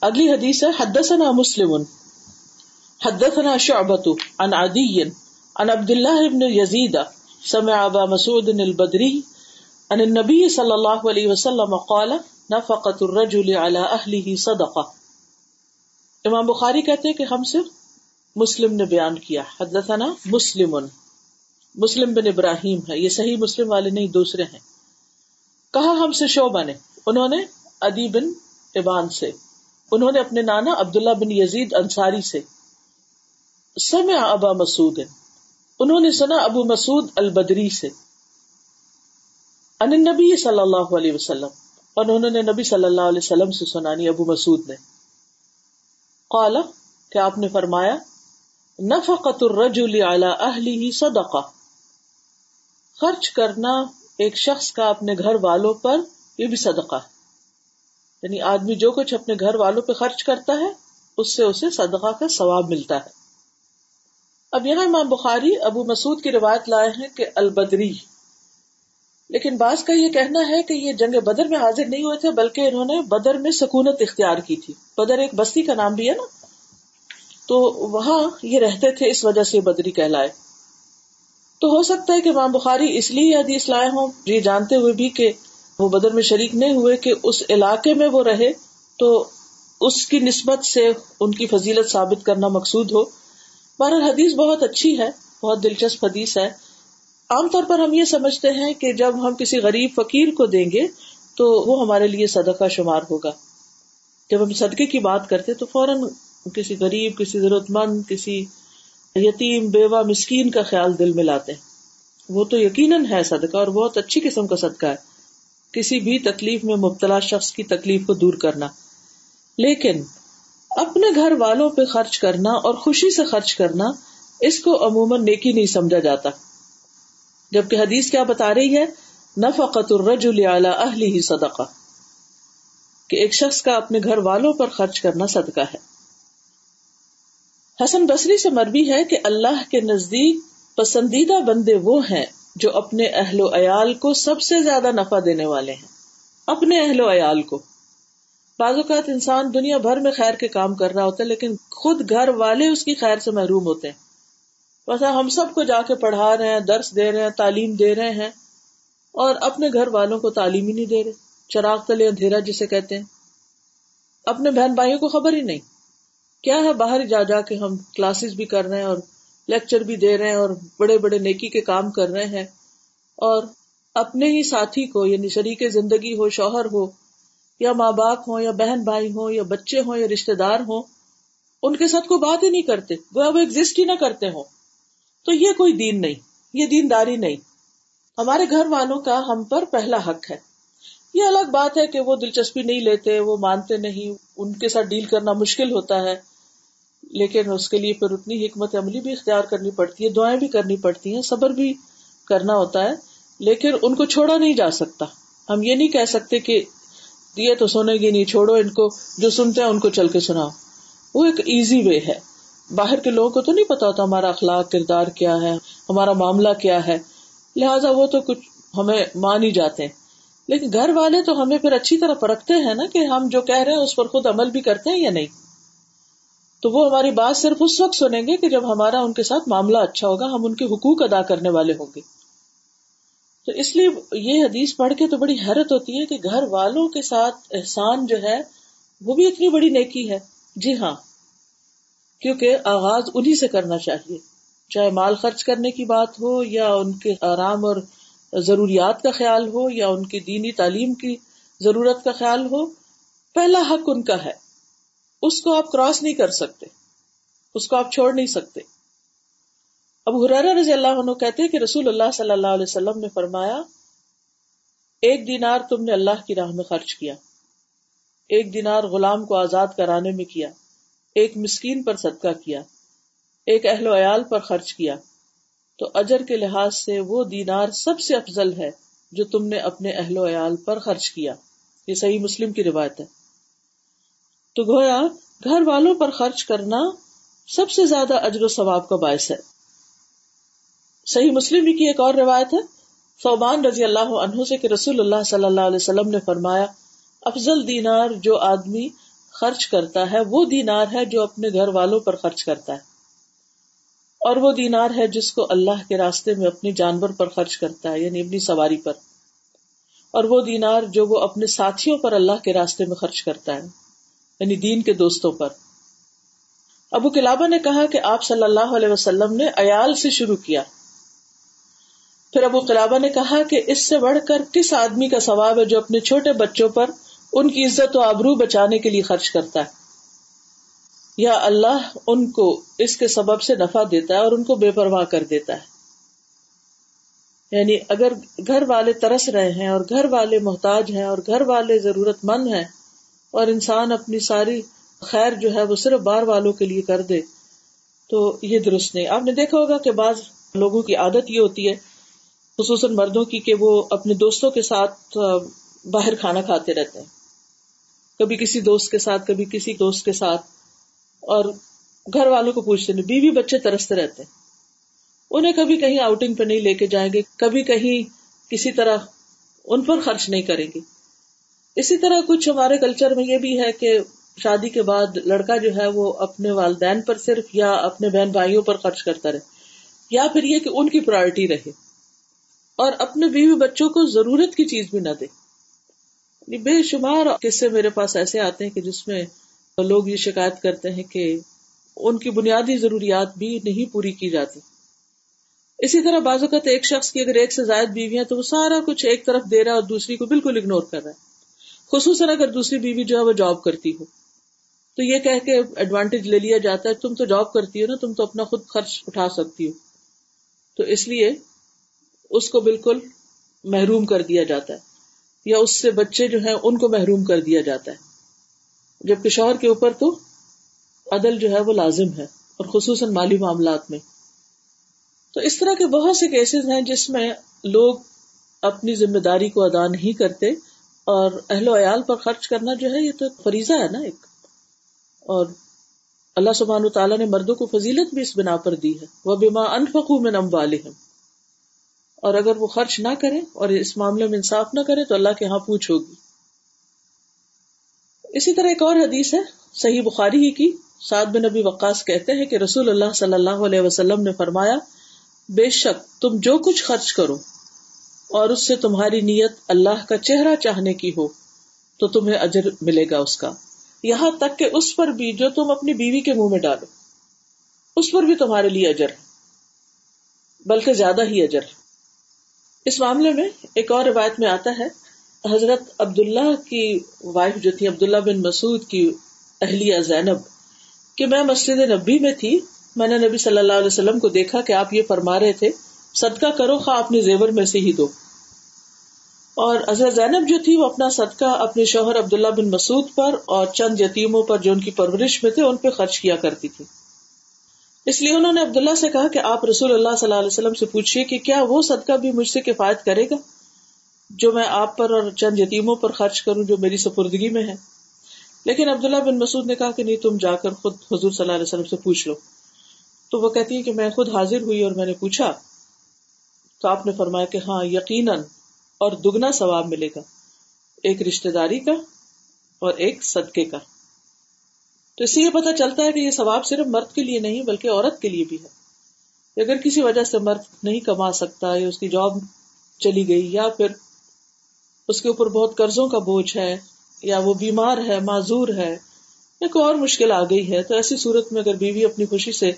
اگلی حدیث ہے، حدثنا مسلم، حدثنا شعبت عن عدی، عن عبد الله بن يزيد سمع ابا مسعود البدری، عن النبي صلی اللہ علیہ وسلم قال، نفقت الرجل على اهله صدقہ۔ امام بخاری کہتے ہیں کہ ہم صرف مسلم نے بیان کیا، حدثنا مسلم۔ مسلم بن ابراہیم ہے، یہ صحیح مسلم والے نہیں، دوسرے ہیں۔ کہا ہم سے شعبہ نے، انہوں نے ادی بن ابان سے۔ انہوں نے اپنے نانا عبداللہ بن یزید انصاری سے، سمع ابا مسعود، انہوں نے سنا ابو مسعود البدری سے، ان نبی صلی اللہ علیہ وسلم، اور انہوں نے نبی صلی اللہ علیہ وسلم سے سنانی یعنی ابو مسعود نے۔ قال کہ آپ نے فرمایا، نفقت الرجل علی اہلہ صدقہ۔ خرچ کرنا ایک شخص کا اپنے گھر والوں پر یہ بھی صدقہ ہے۔ یعنی آدمی جو کچھ اپنے گھر والوں پہ خرچ کرتا ہے، اس سے اسے صدقہ کا ثواب ملتا ہے۔ اب یہاں امام بخاری ابو مسعود کی روایت لائے ہیں کہ البدری۔ لیکن بعض کا یہ کہنا ہے کہ یہ جنگ بدر میں حاضر نہیں ہوئے تھے، بلکہ انہوں نے بدر میں سکونت اختیار کی تھی۔ بدر ایک بستی کا نام بھی ہے نا؟ تو وہاں یہ رہتے تھے، اس وجہ سے بدری کہلائے۔ تو ہو سکتا ہے کہ امام بخاری اس لیے حدیث لائے ہوں، یہ جانتے ہوئے بھی کہ وہ بدر میں شریک نہیں ہوئے کہ اس علاقے میں وہ رہے، تو اس کی نسبت سے ان کی فضیلت ثابت کرنا مقصود ہو۔ بہر حدیث بہت اچھی ہے، بہت دلچسپ حدیث ہے۔ عام طور پر ہم یہ سمجھتے ہیں کہ جب ہم کسی غریب فقیر کو دیں گے، تو وہ ہمارے لیے صدقہ شمار ہوگا۔ جب ہم صدقے کی بات کرتے تو فوراً کسی غریب، کسی ضرورت مند کسی یتیم، بیوہ، مسکین کا خیال دل میں لاتے۔ ہیں وہ تو یقیناً ہے صدقہ اور بہت اچھی قسم کا صدقہ ہے۔ کسی بھی تکلیف میں مبتلا شخص کی تکلیف کو دور کرنا۔ لیکن اپنے گھر والوں پہ خرچ کرنا اور خوشی سے خرچ کرنا، اس کو عموماً نیکی نہیں سمجھا جاتا۔ جبکہ حدیث کیا بتا رہی ہے نفقت الرجل علی اہلی ہی صدقہ۔ کہ ایک شخص کا اپنے گھر والوں پر خرچ کرنا صدقہ ہے۔ حسن بصری سے مربی ہے کہ اللہ کے نزدیک پسندیدہ بندے وہ ہیں جو اپنے اہل و عیال کو سب سے زیادہ نفع دینے والے ہیں۔ اپنے اہل و عیال کو۔ بعض اوقات انسان دنیا بھر میں خیر کے کام کر رہا ہوتا ہے، لیکن خود گھر والے اس کی خیر سے محروم ہوتے ہیں۔ ویسا ہاں، ہم سب کو جا کے پڑھا رہے ہیں، درس دے رہے ہیں، تعلیم دے رہے ہیں، اور اپنے گھر والوں کو تعلیم ہی نہیں دے رہے۔ چراغ تلے اندھیرا جسے کہتے ہیں۔ اپنے بہن بھائیوں کو خبر ہی نہیں۔ کیا ہے باہر جا جا کے ہم کلاسز بھی کر رہے ہیں اور لیکچر بھی دے رہے ہیں اور بڑے بڑے نیکی کے کام کر رہے ہیں اور اپنے ہی ساتھی کو یعنی شریک زندگی ہو، شوہر ہو، یا ماں باپ ہو یا بہن بھائی ہو یا بچے ہوں، یا رشتے دار ہوں، ان کے ساتھ کوئی بات ہی نہیں کرتے وہ ایگزٹ ہی نہ کرتے ہوں۔ تو یہ کوئی دین نہیں، یہ دینداری نہیں۔ ہمارے گھر والوں کا ہم پر پہلا حق ہے۔ یہ الگ بات ہے کہ وہ دلچسپی نہیں لیتے، وہ مانتے نہیں، ان کے ساتھ ڈیل کرنا مشکل ہوتا ہے۔ لیکن اس کے لیے پھر اتنی حکمت عملی بھی اختیار کرنی پڑتی ہے، دعائیں بھی کرنی پڑتی ہیں، صبر بھی کرنا ہوتا ہے، لیکن ان کو چھوڑا نہیں جا سکتا۔ ہم یہ نہیں کہہ سکتے کہ یہ تو سنے گی نہیں، چھوڑو ان کو، جو سنتے ہیں ان کو چل کے سناؤ۔ وہ ایک ایزی وے ہے۔ باہر کے لوگوں کو تو نہیں پتا ہوتا ہمارا اخلاق، کردار کیا ہے، ہمارا معاملہ کیا ہے۔ لہٰذا وہ تو کچھ ہمیں مان ہی جاتے ہیں۔ لیکن گھر والے تو ہمیں پھر اچھی طرح پرکھتے ہیں نا کہ ہم جو کہہ رہے ہیں اس پر خود عمل بھی کرتے ہیں یا نہیں۔ تو وہ ہماری بات صرف اس وقت سنیں گے کہ جب ہمارا ان کے ساتھ معاملہ اچھا ہوگا، ہم ان کے حقوق ادا کرنے والے ہوں گے۔ تو اس لیے یہ حدیث پڑھ کے تو بڑی حیرت ہوتی ہے کہ گھر والوں کے ساتھ احسان جو ہے، وہ بھی اتنی بڑی نیکی ہے۔ جی ہاں کیونکہ آغاز انہیں سے کرنا چاہیے۔ چاہے مال خرچ کرنے کی بات ہو یا ان کے آرام اور ضروریات کا خیال ہو یا ان کی دینی تعلیم کی ضرورت کا خیال ہو، پہلا حق ان کا ہے۔ اس کو آپ کراس نہیں کر سکتے، اس کو آپ چھوڑ نہیں سکتے۔ اب حرارا رضی اللہ عنہ کہتے کہ رسول اللہ صلی اللہ علیہ وسلم نے فرمایا، ایک دینار تم نے اللہ کی راہ میں خرچ کیا، ایک دینار غلام کو آزاد کرانے میں کیا، ایک مسکین پر صدقہ کیا، ایک اہل و عیال پر خرچ کیا۔ تو اجر کے لحاظ سے وہ دینار سب سے افضل ہے جو تم نے اپنے اہل و عیال پر خرچ کیا۔ یہ صحیح مسلم کی روایت ہے۔ تو گویا گھر والوں پر خرچ کرنا سب سے زیادہ اجر و ثواب کا باعث ہے۔ صحیح مسلم کی ایک اور روایت ہے۔ صوبان رضی اللہ عنہ سے کہ رسول اللہ صلی اللہ علیہ وسلم نے فرمایا، افضل دینار جو آدمی خرچ کرتا ہے، وہ دینار ہے جو اپنے گھر والوں پر خرچ کرتا ہے۔ اور وہ دینار ہے جس کو اللہ کے راستے میں اپنی جانور پر خرچ کرتا ہے یعنی اپنی سواری پر۔ اور وہ دینار جو وہ اپنے ساتھیوں پر اللہ کے راستے میں خرچ کرتا ہے۔ یعنی دین کے دوستوں پر۔ ابو کلابا نے کہا کہ آپ صلی اللہ علیہ وسلم نے ایال سے شروع کیا۔ پھر ابو کلابا نے کہا کہ اس سے بڑھ کر کس آدمی کا ثواب ہے جو اپنے چھوٹے بچوں پر ان کی عزت و آبرو بچانے کے لیے خرچ کرتا ہے؟ یا اللہ ان کو اس کے سبب سے نفع دیتا ہے اور ان کو بے پرواہ کر دیتا ہے۔ یعنی اگر گھر والے ترس رہے ہیں اور گھر والے محتاج ہیں اور گھر والے ضرورت مند ہیں اور انسان اپنی ساری خیر جو ہے وہ صرف بار والوں کے لیے کر دے، تو یہ درست نہیں۔ آپ نے دیکھا ہوگا کہ بعض لوگوں کی عادت یہ ہوتی ہے، خصوصاً مردوں کی، کہ وہ اپنے دوستوں کے ساتھ باہر کھانا کھاتے رہتے ہیں۔ کبھی کسی دوست کے ساتھ، کبھی کسی دوست کے ساتھ۔ اور گھر والوں کو پوچھتے نہیں بیوی بچے ترستے رہتے ہیں۔ انہیں کبھی کہیں آؤٹنگ پہ نہیں لے کے جائیں گے، کبھی کہیں کسی طرح ان پر خرچ نہیں کریں گے۔ اسی طرح کچھ ہمارے کلچر میں یہ بھی ہے کہ شادی کے بعد لڑکا جو ہے وہ اپنے والدین پر صرف یا اپنے بہن بھائیوں پر خرچ کرتا رہے، یا پھر یہ کہ ان کی پرائرٹی رہے۔ اور اپنے بیوی بچوں کو ضرورت کی چیز بھی نہ دے۔ یعنی بے شمار قصے میرے پاس ایسے آتے ہیں کہ جس میں لوگ یہ شکایت کرتے ہیں کہ ان کی بنیادی ضروریات بھی نہیں پوری کی جاتی۔ اسی طرح بعض اوقات ایک شخص کی اگر ایک سے زائد بیوی ہیں تو وہ سارا کچھ ایک طرف دے رہا ہے اور دوسری کو بالکل اگنور کر رہا ہے۔ خصوصاً اگر دوسری بیوی جو ہے وہ جاب کرتی ہو۔ تو یہ کہہ کے ایڈوانٹیج لے لیا جاتا ہے، تم تو جاب کرتی ہو نا، تم تو اپنا خود خرچ اٹھا سکتی ہو۔ تو اس لیے اس کو بالکل محروم کر دیا جاتا ہے، یا اس سے بچے جو ہیں ان کو محروم کر دیا جاتا ہے۔ جبکہ شوہر کے اوپر تو عدل جو ہے وہ لازم ہے، اور خصوصاً مالی معاملات میں۔ تو اس طرح کے بہت سے کیسز ہیں جس میں لوگ اپنی ذمہ داری کو ادا نہیں کرتے۔ اور اہل و عیال پر خرچ کرنا جو ہے، یہ تو فریضہ ہے نا ایک۔ اور اللہ سبحان تعالیٰ نے مردوں کو فضیلت بھی اس بنا پر دی ہے۔ وہ بیما انفقو میں نم والے اور اگر وہ خرچ نہ کرے اور اس معاملے میں انصاف نہ کرے تو اللہ کے یہاں پوچھ ہوگی اسی طرح ایک اور حدیث ہے، صحیح بخاری ہی کی۔ سعد بن نبی وقاص کہتے ہیں کہ رسول اللہ صلی اللہ علیہ وسلم نے فرمایا، بے شک تم جو کچھ خرچ کرو اور اس سے تمہاری نیت اللہ کا چہرہ چاہنے کی ہو، تو تمہیں اجر ملے گا اس کا۔ یہاں تک کہ اس پر بھی جو تم اپنی بیوی کے منہ میں ڈالو، اس پر بھی تمہارے لیے اجر، بلکہ زیادہ ہی اجر۔ اس معاملے میں ایک اور روایت میں آتا ہے، حضرت عبداللہ کی وائف جو تھی، عبداللہ بن مسعود کی اہلیہ زینب، کہ میں مسجد نبی میں تھی، میں نے نبی صلی اللہ علیہ وسلم کو دیکھا کہ آپ یہ فرما رہے تھے صدقہ کرو، خواہ اپنے زیور میں سے ہی دو۔ اور حضرت زینب جو تھی، وہ اپنا صدقہ اپنے شوہر عبداللہ بن مسعود پر اور چند یتیموں پر جو ان کی پرورش میں تھے، ان پہ خرچ کیا کرتی تھی۔ اس لیے انہوں نے عبداللہ سے کہا کہ آپ رسول اللہ صلی اللہ علیہ وسلم سے پوچھیے کہ کیا وہ صدقہ بھی مجھ سے کفایت کرے گا؟ جو میں آپ پر اور چند یتیموں پر خرچ کروں، جو میری سپردگی میں ہے لیکن عبداللہ بن مسعود نے کہا کہ نہیں، تم جا کر خود حضور صلی اللہ علیہ وسلم سے پوچھ لو۔ تو وہ کہتی ہے کہ میں خود حاضر ہوئی اور میں نے پوچھا تو آپ نے فرمایا کہ ہاں یقیناً اور دگنا ثواب ملے گا۔ ایک رشتے داری کا اور ایک صدقے کا۔ تو اس سے یہ پتا چلتا ہے کہ یہ ثواب صرف مرد کے لیے نہیں، بلکہ عورت کے لیے بھی ہے۔ اگر کسی وجہ سے مرد نہیں کما سکتا، یا اس کی جاب چلی گئی، یا پھر اس کے اوپر بہت قرضوں کا بوجھ ہے، یا وہ بیمار ہے، معذور ہے یا کوئی اور مشکل آ گئی ہے۔ تو ایسی صورت میں اگر بیوی اپنی خوشی سے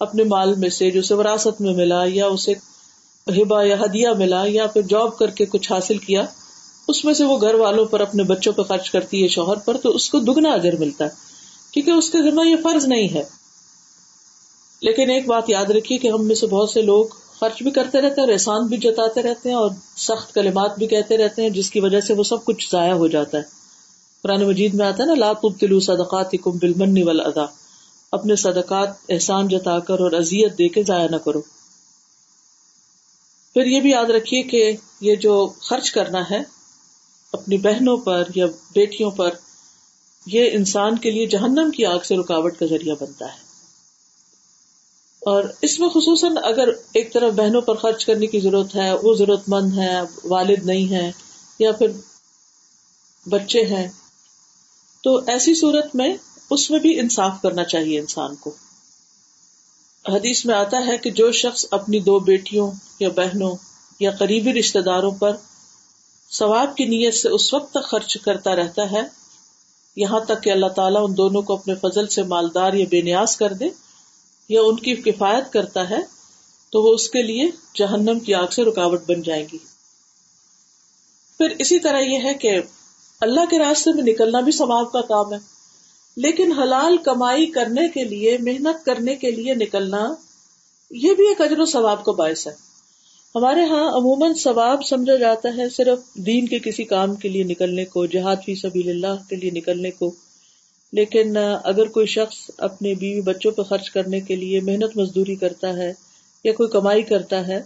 اپنے مال میں سے، جو اسے وراثت میں ملا، یا اسے ہبا یا ہدیہ ملا یا پھر جاب کر کے کچھ حاصل کیا، اس میں سے وہ گھر والوں پر اپنے بچوں پہ خرچ کرتی ہے شوہر پر، تو اس کو دگنا اجر ملتا ہے۔ کیونکہ اس کے ذمہ یہ فرض نہیں ہے۔ لیکن ایک بات یاد رکھیے کہ ہم میں سے بہت سے لوگ خرچ بھی کرتے رہتے ہیں اور احسان بھی جتاتے رہتے ہیں اور سخت کلمات بھی کہتے رہتے ہیں، جس کی وجہ سے وہ سب کچھ ضائع ہو جاتا ہے۔ قرآن مجید میں آتا ہے نا لات تلو صدقات بل والا اپنے صدقات احسان جتا کر اور ازیت دے کے ضائع نہ کرو۔ پھر یہ بھی یاد رکھیے کہ یہ جو خرچ کرنا ہے اپنی بہنوں پر یا بیٹیوں پر، یہ انسان کے لیے جہنم کی آگ سے رکاوٹ کا ذریعہ بنتا ہے۔ اور اس میں خصوصاً اگر ایک طرف بہنوں پر خرچ کرنے کی ضرورت ہے، وہ ضرورت مند ہے والد نہیں ہے یا پھر بچے ہیں، تو ایسی صورت میں اس میں بھی انصاف کرنا چاہیے انسان کو۔ حدیث میں آتا ہے کہ جو شخص اپنی دو بیٹیوں یا بہنوں یا قریبی رشتے داروں پر ثواب کی نیت سے اس وقت تک خرچ کرتا رہتا ہے، یہاں تک کہ اللہ تعالیٰ ان دونوں کو اپنے فضل سے مالدار یا بے نیاز کر دے یا ان کی کفایت کرتا ہے، تو وہ اس کے لیے جہنم کی آگ سے رکاوٹ بن جائے گی۔ پھر اسی طرح یہ ہے کہ اللہ کے راستے میں نکلنا بھی ثواب کا کام ہے۔ لیکن حلال کمائی کرنے کے لیے، محنت کرنے کے لیے نکلنا، یہ بھی ایک اجر و ثواب کا باعث ہے۔ ہمارے ہاں عموماً ثواب سمجھا جاتا ہے صرف دین کے کسی کام کے لیے نکلنے کو، جہاد فی سبیل اللہ کے لیے نکلنے کو۔ لیکن اگر کوئی شخص اپنے بیوی بچوں پہ خرچ کرنے کے لیے محنت مزدوری کرتا ہے یا کوئی کمائی کرتا ہے،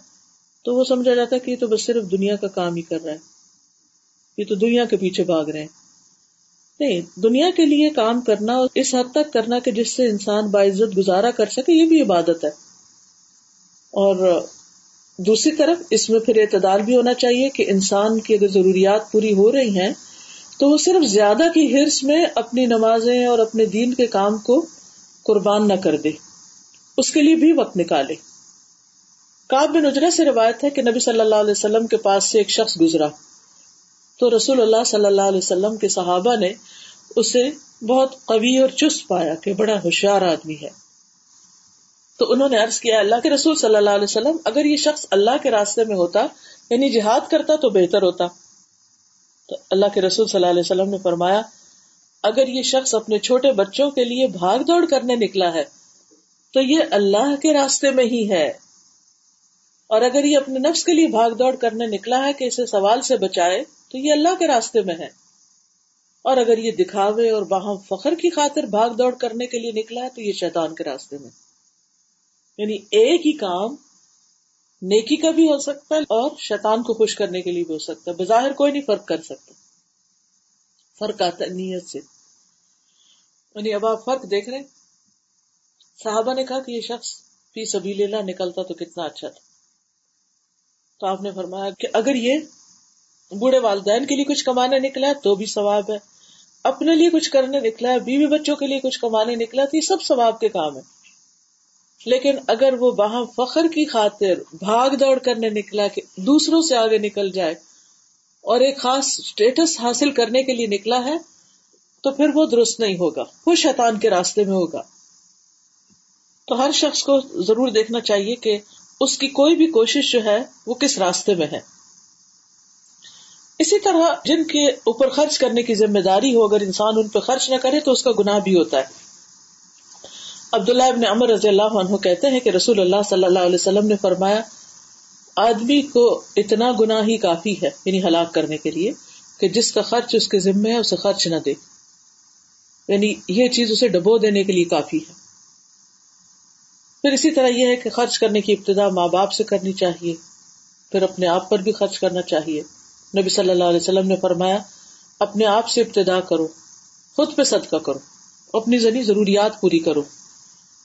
تو وہ سمجھا جاتا ہے کہ یہ تو بس صرف دنیا کا کام ہی کر رہا ہے۔ یہ تو دنیا کے پیچھے بھاگ رہے ہیں۔ نہیں، دنیا کے لیے کام کرنا اور اس حد تک کرنا کہ جس سے انسان باعزت گزارا کر سکے، یہ بھی عبادت ہے۔ اور دوسری طرف، اس میں پھر اعتدال بھی ہونا چاہیے کہ انسان کی اگر ضروریات پوری ہو رہی ہیں، تو وہ صرف زیادہ کی ہرس میں اپنی نمازیں اور اپنے دین کے کام کو قربان نہ کر دے۔ اس کے لیے بھی وقت نکالے۔ کاب بن اجرا سے روایت ہے کہ نبی صلی اللہ علیہ وسلم کے پاس سے ایک شخص گزرا۔ تو رسول اللہ صلی اللہ علیہ وسلم کے صحابہ نے اسے بہت قوی اور چست پایا کہ بڑا ہوشیار آدمی ہے۔ تو انہوں نے عرض کیا، اللہ کے رسول صلی اللہ علیہ وسلم، اگر یہ شخص اللہ کے راستے میں ہوتا یعنی جہاد کرتا تو بہتر ہوتا۔ تو اللہ کے رسول صلی اللہ علیہ وسلم نے فرمایا، اگر یہ شخص اپنے چھوٹے بچوں کے لیے بھاگ دوڑ کرنے نکلا ہے، تو یہ اللہ کے راستے میں ہی ہے۔ اور اگر یہ اپنے نفس کے لیے بھاگ دوڑ کرنے نکلا ہے کہ اسے سوال سے بچائے تو یہ اللہ کے راستے میں ہے۔ اور اگر یہ دکھاوے اور باہم فخر کی خاطر بھاگ دوڑ کرنے کے لیے نکلا ہے، تو یہ شیطان کے راستے میں۔ یعنی ایک ہی کام نیکی کا بھی ہو سکتا ہے اور شیطان کو خوش کرنے کے لیے بھی ہو سکتا ہے۔ بظاہر کوئی نہیں فرق کر سکتا۔ فرق آتا ہے نیت سے۔ یعنی اب آپ فرق دیکھ رہے صحابہ نے کہا کہ یہ شخص فی سبھی لینا نکلتا تو کتنا اچھا تھا۔ تو آپ نے فرمایا کہ اگر یہ بوڑھے والدین کے لیے کچھ کمانے نکلا ہے تو بھی ثواب ہے۔ اپنے لیے کچھ کرنے نکلا ہے، بیوی بچوں کے لیے کچھ کمانے نکلا تو یہ سب ثواب کے کام ہے لیکن اگر وہ وہاں فخر کی خاطر بھاگ دوڑ کرنے نکلا کہ دوسروں سے آگے نکل جائے اور ایک خاص اسٹیٹس حاصل کرنے کے لیے نکلا ہے، تو پھر وہ درست نہیں ہوگا، وہ شیطان کے راستے میں ہوگا۔ تو ہر شخص کو ضرور دیکھنا چاہیے کہ اس کی کوئی بھی کوشش جو ہے، وہ کس راستے میں ہے۔ اسی طرح جن کے اوپر خرچ کرنے کی ذمہ داری ہو، اگر انسان ان پہ خرچ نہ کرے تو اس کا گناہ بھی ہوتا ہے۔ عبداللہ ابن عمر رضی اللہ عنہ کہتے ہیں کہ رسول اللہ صلی اللہ علیہ وسلم نے فرمایا، آدمی کو اتنا گناہ ہی کافی ہے یعنی ہلاک کرنے کے لیے، کہ جس کا خرچ اس کے ذمے ہے، اسے خرچ نہ دے۔ یعنی یہ چیز اسے ڈبو دینے کے لیے کافی ہے۔ پھر اسی طرح یہ ہے کہ خرچ کرنے کی ابتدا ماں باپ سے کرنی چاہیے، پھر اپنے آپ پر بھی خرچ کرنا چاہیے۔ نبی صلی اللہ علیہ وسلم نے فرمایا، اپنے آپ سے ابتدا کرو، خود پہ صدقہ کرو، اپنی ذنی ضروریات پوری کرو۔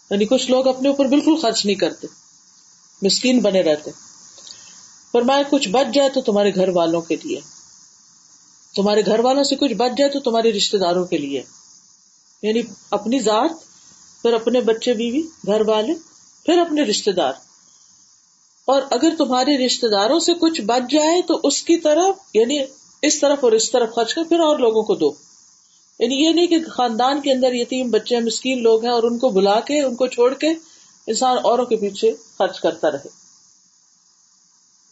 یعنی کچھ لوگ اپنے اوپر بالکل خرچ نہیں کرتے، مسکین بنے رہتے۔ فرمایا، کچھ بچ جائے تو تمہارے گھر والوں کے لیے۔ تمہارے گھر والوں سے کچھ بچ جائے تو تمہارے رشتے داروں کے لیے۔ یعنی اپنی ذات، پھر اپنے بچے بیوی، گھر والے، پھر اپنے رشتے دار۔ اور اگر تمہارے رشتے داروں سے کچھ بچ جائے تو اس کی طرف یعنی اس طرف اور اس طرف خرچ کر، پھر اور لوگوں کو دو۔ یعنی یہ نہیں کہ خاندان کے اندر یتیم بچے مسکین لوگ ہیں اور ان کو بلا کے، ان کو چھوڑ کے انسان اوروں کے پیچھے خرچ کرتا رہے۔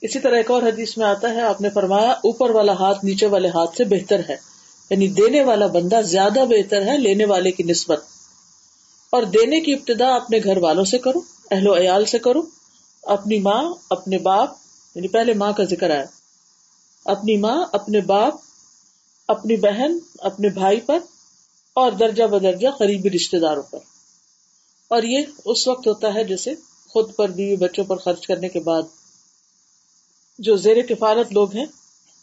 اسی طرح ایک اور حدیث میں آتا ہے، آپ نے فرمایا، اوپر والا ہاتھ نیچے والے ہاتھ سے بہتر ہے۔ یعنی دینے والا بندہ زیادہ بہتر ہے لینے والے کی نسبت۔ اور دینے کی ابتدا اپنے گھر والوں سے کرو، اہل و عیال سے کرو۔ اپنی ماں، اپنے باپ یعنی پہلے ماں کا ذکر آیا۔ اپنی ماں، اپنے باپ، اپنی بہن، اپنے بھائی پر اور درجہ بدرجہ قریبی رشتے داروں پر۔ اور یہ اس وقت ہوتا ہے جیسے خود پر بیوی، بچوں پر خرچ کرنے کے بعد۔ جو زیر کفالت لوگ ہیں،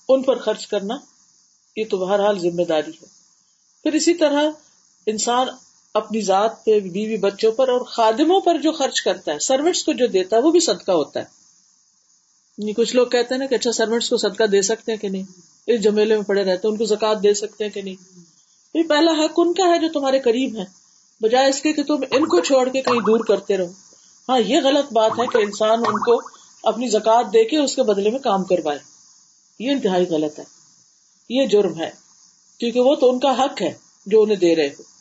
ان پر خرچ کرنا، یہ تو بہرحال ذمہ داری ہے۔ پھر اسی طرح انسان اپنی ذات پہ، بیوی بچوں پر اور خادموں پر جو خرچ کرتا ہے سروٹس کو جو دیتا ہے، وہ بھی صدقہ ہوتا ہے۔ یعنی کچھ لوگ کہتے ہیں نا کہ اچھا سروٹس کو صدقہ دے سکتے ہیں کہ نہیں؟ اس جمیلے میں پڑے رہتے ہیں، ان کو زکات دے سکتے ہیں کہ نہیں؟ یہ پہلا حق ان کا ہے جو تمہارے قریب ہے بجائے اس کے کہ تم ان کو چھوڑ کے کہیں دور کرتے رہو۔ ہاں یہ غلط بات ہے کہ انسان ان کو اپنی زکات دے کے اس کے بدلے میں کام کروائے۔ یہ انتہائی غلط ہے۔ یہ جرم ہے۔ کیونکہ وہ تو ان کا حق ہے جو انہیں دے رہے ہو۔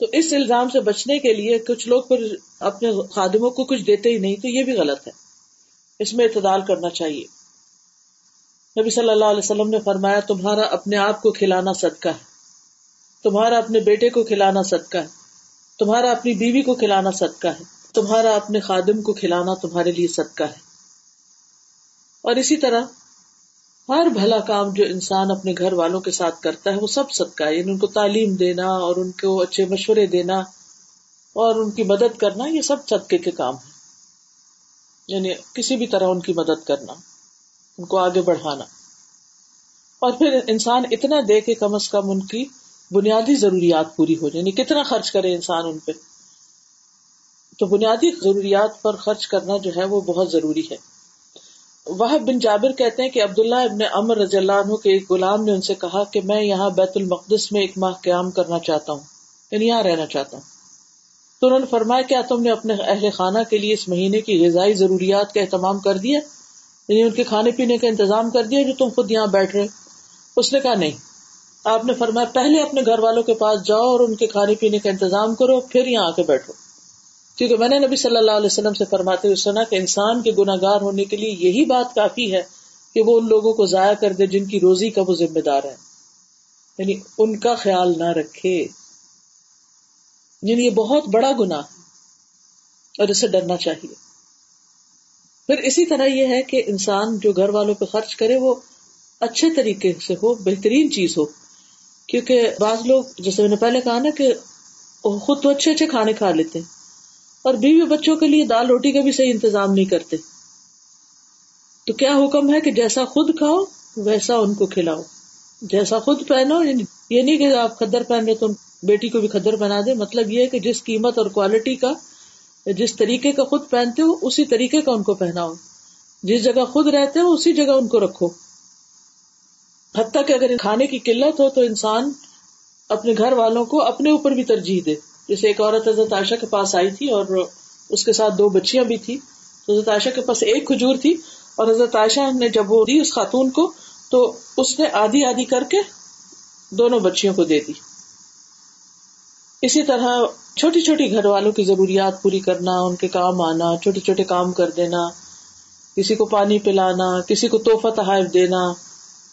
تو اس الزام سے بچنے کے لیے کچھ لوگ پھر اپنے خادموں کو کچھ دیتے ہی نہیں، تو یہ بھی غلط ہے۔ اس میں اعتدال کرنا چاہیے۔ نبی صلی اللہ علیہ وسلم نے فرمایا، تمہارا اپنے آپ کو کھلانا صدقہ ہے۔ تمہارا اپنے بیٹے کو کھلانا صدقہ ہے۔ تمہارا اپنی بیوی کو کھلانا صدقہ ہے۔ تمہارا اپنے خادم کو کھلانا تمہارے لیے صدقہ ہے۔ اور اسی طرح ہر بھلا کام جو انسان اپنے گھر والوں کے ساتھ کرتا ہے، وہ سب صدقہ ہے۔ یعنی ان کو تعلیم دینا اور ان کو اچھے مشورے دینا اور ان کی مدد کرنا، یہ سب صدقے کے کام ہے یعنی کسی بھی طرح ان کی مدد کرنا، ان کو آگے بڑھانا۔ اور پھر انسان اتنا دے کہ کم از کم ان کی بنیادی ضروریات پوری ہو جائے۔ یعنی کتنا خرچ کرے انسان ان پہ۔ تو بنیادی ضروریات پر خرچ کرنا جو ہے، وہ بہت ضروری ہے۔ وہ بن جابر کہتے ہیں کہ عبداللہ ابن امر رضی اللہ عنہ کے ایک غلام نے ان سے کہا کہ میں یہاں بیت المقدس میں ایک ماہ قیام کرنا چاہتا ہوں یعنی یہاں رہنا چاہتا ہوں۔ تو انہوں نے فرمایا، کیا تم نے اپنے اہل خانہ کے لیے اس مہینے کی غذائی ضروریات کا اہتمام کر دیا؟ یعنی ان کے کھانے پینے کا انتظام کر دیا جو تم خود یہاں بیٹھ رہے اس نے کہا، نہیں۔ آپ نے فرمایا، پہلے اپنے گھر والوں کے پاس جاؤ اور ان کے کھانے پینے کا انتظام کرو، پھر یہاں آ کے بیٹھو۔ کیونکہ میں نے نبی صلی اللہ علیہ وسلم سے فرماتے ہوئے سنا کہ انسان کے گناگار ہونے کے لیے یہی بات کافی ہے کہ وہ ان لوگوں کو ضائع کر دے جن کی روزی کا وہ ذمہ دار ہے۔ یعنی ان کا خیال نہ رکھے۔ یعنی یہ بہت بڑا گنا اور اسے ڈرنا چاہیے۔ پھر اسی طرح یہ ہے کہ انسان جو گھر والوں پہ خرچ کرے وہ اچھے طریقے سے ہو، بہترین چیز ہو۔ کیونکہ بعض لوگ، جیسے میں نے پہلے کہا نا کہ خود تو اچھے اچھے کھانے کھا لیتے ہیں۔ اور بیوی بچوں کے لیے دال روٹی کا بھی صحیح انتظام نہیں کرتے۔ تو کیا حکم ہے کہ جیسا خود کھاؤ، ویسا ان کو کھلاؤ۔ جیسا خود پہنو یعنی یہ نہیں کہ آپ کدر پہن رہے تو بیٹی کو بھی کدر پہنا دے مطلب یہ ہے کہ جس قیمت اور کوالٹی کا، جس طریقے کا خود پہنتے ہو، اسی طریقے کا ان کو پہناؤ۔ جس جگہ خود رہتے ہو، اسی جگہ ان کو رکھو۔ حتیٰ کہ اگر کھانے کی قلت ہو تو انسان اپنے گھر والوں کو اپنے اوپر بھی ترجیح دے۔ جیسے ایک عورت حضرت عائشہ کے پاس آئی تھی اور اس کے ساتھ دو بچیاں بھی تھی حضرت عائشہ کے پاس ایک کھجور تھی اور حضرت عائشہ نے جب وہ دی اس خاتون کو، تو اس نے آدھی آدھی کر کے دونوں بچیوں کو دے دی۔ اسی طرح چھوٹی چھوٹی گھر والوں کی ضروریات پوری کرنا، ان کے کام آنا، چھوٹے چھوٹے کام کر دینا، کسی کو پانی پلانا، کسی کو توحفہ تحائف دینا،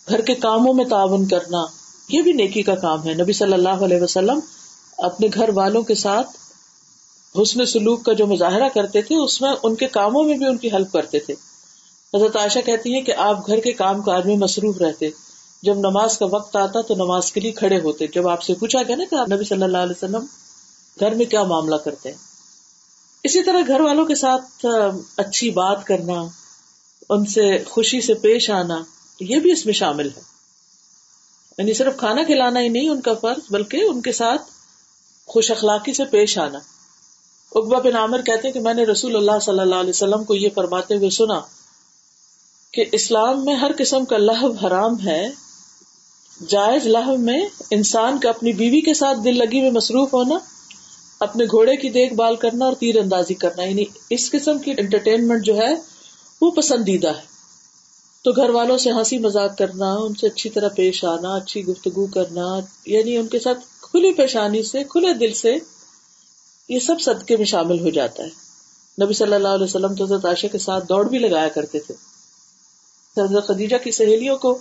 گھر کے کاموں میں تعاون کرنا، یہ بھی نیکی کا کام ہے۔ نبی صلی اللہ علیہ وسلم اپنے گھر والوں کے ساتھ حسن سلوک کا جو مظاہرہ کرتے تھے، اس میں ان کے کاموں میں بھی ان کی ہیلپ کرتے تھے۔ حضرت عائشہ کہتی ہے کہ آپ گھر کے کام کاج میں مصروف رہتے۔ جب نماز کا وقت آتا تو نماز کے لیے کھڑے ہوتے۔ جب آپ سے پوچھا گیا نا کہ آپ نبی صلی اللہ علیہ وسلم گھر میں کیا معاملہ کرتے ہیں؟ اسی طرح گھر والوں کے ساتھ اچھی بات کرنا، ان سے خوشی سے پیش آنا، یہ بھی اس میں شامل ہے۔ یعنی صرف کھانا کھلانا ہی نہیں، ان کا فرض، بلکہ ان کے ساتھ خوش اخلاقی سے پیش آنا۔ اقبا بن عامر کہتے ہیں کہ میں نے رسول اللہ صلی اللہ علیہ وسلم کو یہ فرماتے ہوئے سنا کہ اسلام میں ہر قسم کا لہو حرام ہے۔ جائز لہو میں انسان کا اپنی بیوی کے ساتھ دل لگی میں مصروف ہونا، اپنے گھوڑے کی دیکھ بھال کرنا اور تیر اندازی کرنا یعنی اس قسم کی انٹرٹینمنٹ جو ہے، وہ پسندیدہ ہے۔ تو گھر والوں سے ہنسی مزاق کرنا، ان سے اچھی طرح پیش آنا، اچھی گفتگو کرنا یعنی ان کے ساتھ کھلی پیشانی سے، کھلے دل سے یہ سب صدقے میں شامل ہو جاتا ہے۔ نبی صلی اللہ علیہ وسلم تو حضرت عائشہ کے ساتھ دوڑ بھی لگایا کرتے تھے۔ حضرت خدیجہ کی سہیلیوں کو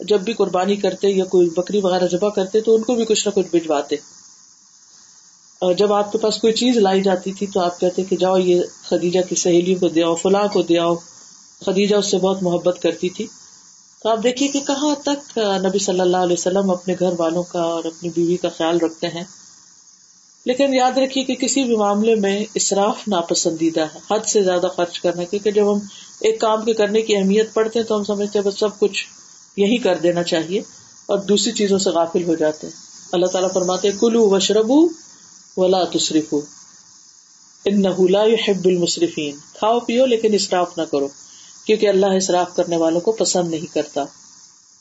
جب بھی قربانی کرتے یا کوئی بکری وغیرہ جبا کرتے تو ان کو بھی کچھ نہ کچھ بھجواتے۔ اور جب آپ کے پاس کوئی چیز لائی جاتی تھی تو آپ کہتے کہ جاؤ یہ خدیجہ کی سہیلیوں کو دیا فلاں کو دیا خدیجہ اس سے بہت محبت کرتی تھی۔ تو آپ دیکھیے کہ کہاں تک نبی صلی اللہ علیہ وسلم اپنے گھر والوں کا اور اپنی بیوی کا خیال رکھتے ہیں۔ لیکن یاد رکھیے کہ کسی بھی معاملے میں اصراف ناپسندیدہ ہے۔ حد سے زیادہ خرچ کرنا، کیونکہ جب ہم ایک کام کے کرنے کی اہمیت پڑھتے ہیں تو ہم سمجھتے ہیں بس سب کچھ یہی کر دینا چاہیے اور دوسری چیزوں سے غافل ہو جاتے ہیں۔ اللہ تعالیٰ فرماتے کلو وشربو ولا تصرف ان نہ يحب المصرفین کھاؤ، پیو، لیکن اسراف نہ کرو۔ کیونکہ اللہ اصراف کرنے والوں کو پسند نہیں کرتا۔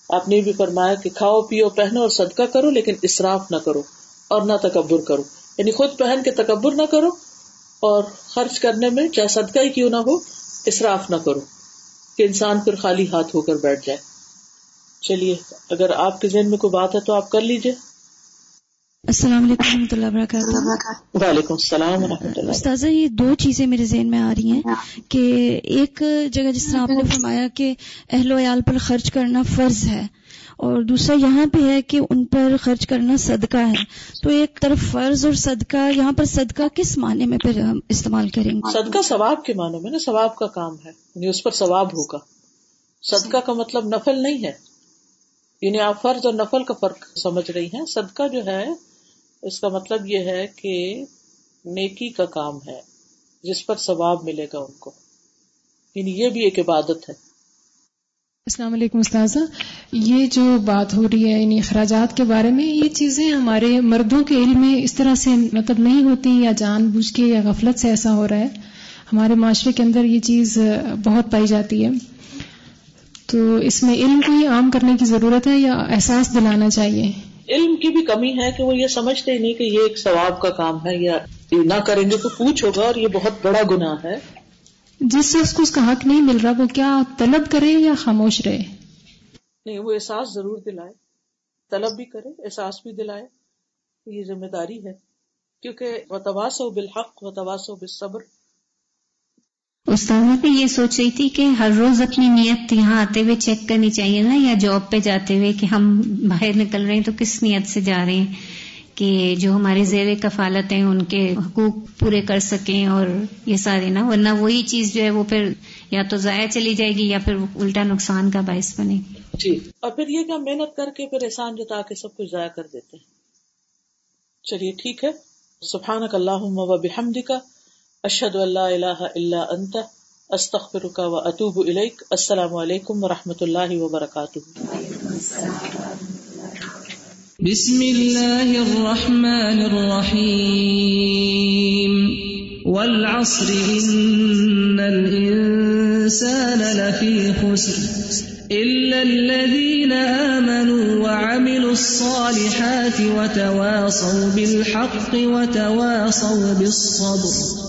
آپ نے بھی فرمایا کہ کھاؤ، پیو، پہنو اور صدقہ کرو، لیکن اصراف نہ کرو اور نہ تکبر کرو۔ یعنی خود پہن کے تکبر نہ کرو اور خرچ کرنے میں چاہے صدقہ ہی کیوں نہ ہو اصراف نہ کرو کہ انسان پھر خالی ہاتھ ہو کر بیٹھ جائے۔ چلیے، اگر آپ کے ذہن میں کوئی بات ہے تو آپ کر لیجیے السلام علیکم و رحمۃ اللہ وبرکاتہ۔ وعلیکم السلام و رحمۃ اللہ استاذہ یہ دو چیزیں میرے ذہن میں آ رہی ہیں کہ ایک جگہ جس طرح آپ نے فرمایا کہ اہل و عیال پر خرچ کرنا فرض ہے اور دوسرا یہاں پہ ہے کہ ان پر خرچ کرنا صدقہ ہے۔ تو ایک طرف فرض اور صدقہ یہاں پر صدقہ کس معنی میں پھر ہم استعمال کریں گے؟ صدقہ ثواب کے معنی میں نا ثواب کا کام ہے یعنی اس پر ثواب ہوگا۔ صدقہ کا مطلب نفل نہیں ہے یعنی آپ فرض اور نفل کا فرق سمجھ رہی ہیں۔ صدقہ جو ہے اس کا مطلب یہ ہے کہ نیکی کا کام ہے، جس پر ثواب ملے گا ان کو۔ یعنی یہ بھی ایک عبادت ہے۔ السلام علیکم استاذہ۔ یہ جو بات ہو رہی ہے یعنی اخراجات کے بارے میں، یہ چیزیں ہمارے مردوں کے علم میں اس طرح سے مطلب نہیں ہوتی یا جان بوجھ کے یا غفلت سے ایسا ہو رہا ہے۔ ہمارے معاشرے کے اندر یہ چیز بہت پائی جاتی ہے۔ تو اس میں علم کو ہی عام کرنے کی ضرورت ہے یا احساس دلانا چاہیے؟ علم کی بھی کمی ہے کہ وہ یہ سمجھتے ہی نہیں کہ یہ ایک ثواب کا کام ہے یا نہ کریں گے تو پوچھ ہوگا اور یہ بہت بڑا گنا ہے۔ جس سے اس کو اس کا حق نہیں مل رہا وہ کیا طلب کرے یا خاموش رہے؟ نہیں وہ احساس ضرور دلائے طلب بھی کرے احساس بھی دلائے۔ یہ ذمہ داری ہے کیونکہ وہ تواس و بالحق و تواس و بالصبر۔ استاد یہ سوچ رہی تھی کہ ہر روز اپنی نیت یہاں آتے ہوئے چیک کرنی چاہیے نا، یا جاب پہ جاتے ہوئے کہ ہم باہر نکل رہے ہیں تو کس نیت سے جا رہے ہیں؟ کہ جو ہمارے زیر کفالت ہیں، ان کے حقوق پورے کر سکیں اور یہ سارے نا، ورنہ وہی چیز جو ہے وہ پھر یا تو ضائع چلی جائے گی یا پھر الٹا نقصان کا باعث بنے۔ گی جی اور پھر یہ کہ ہم محنت کر کے پھر احسان جتا کے سب کچھ ضائع کر دیتے ہیں۔ چلیے، ٹھیک ہے۔ سبحان اللہ و بحمد کا اشد اللہ اللہ اللہ انت استخر کا و اطوب الیک. السلام علیکم و رحمۃ اللہ وبرکاتہ. بسم اللہ الرحمن الرحیم. والعصر ان الانسان لفی خسر. إلا الذين آمنوا وعملوا الصالحات وتواصوا بالحق وتواصوا بالصبر.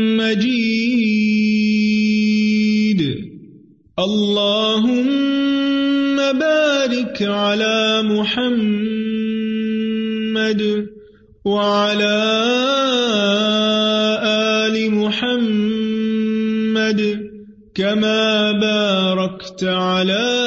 مجيد. اللهم بارك على محمد وعلى آل محمد كما باركت على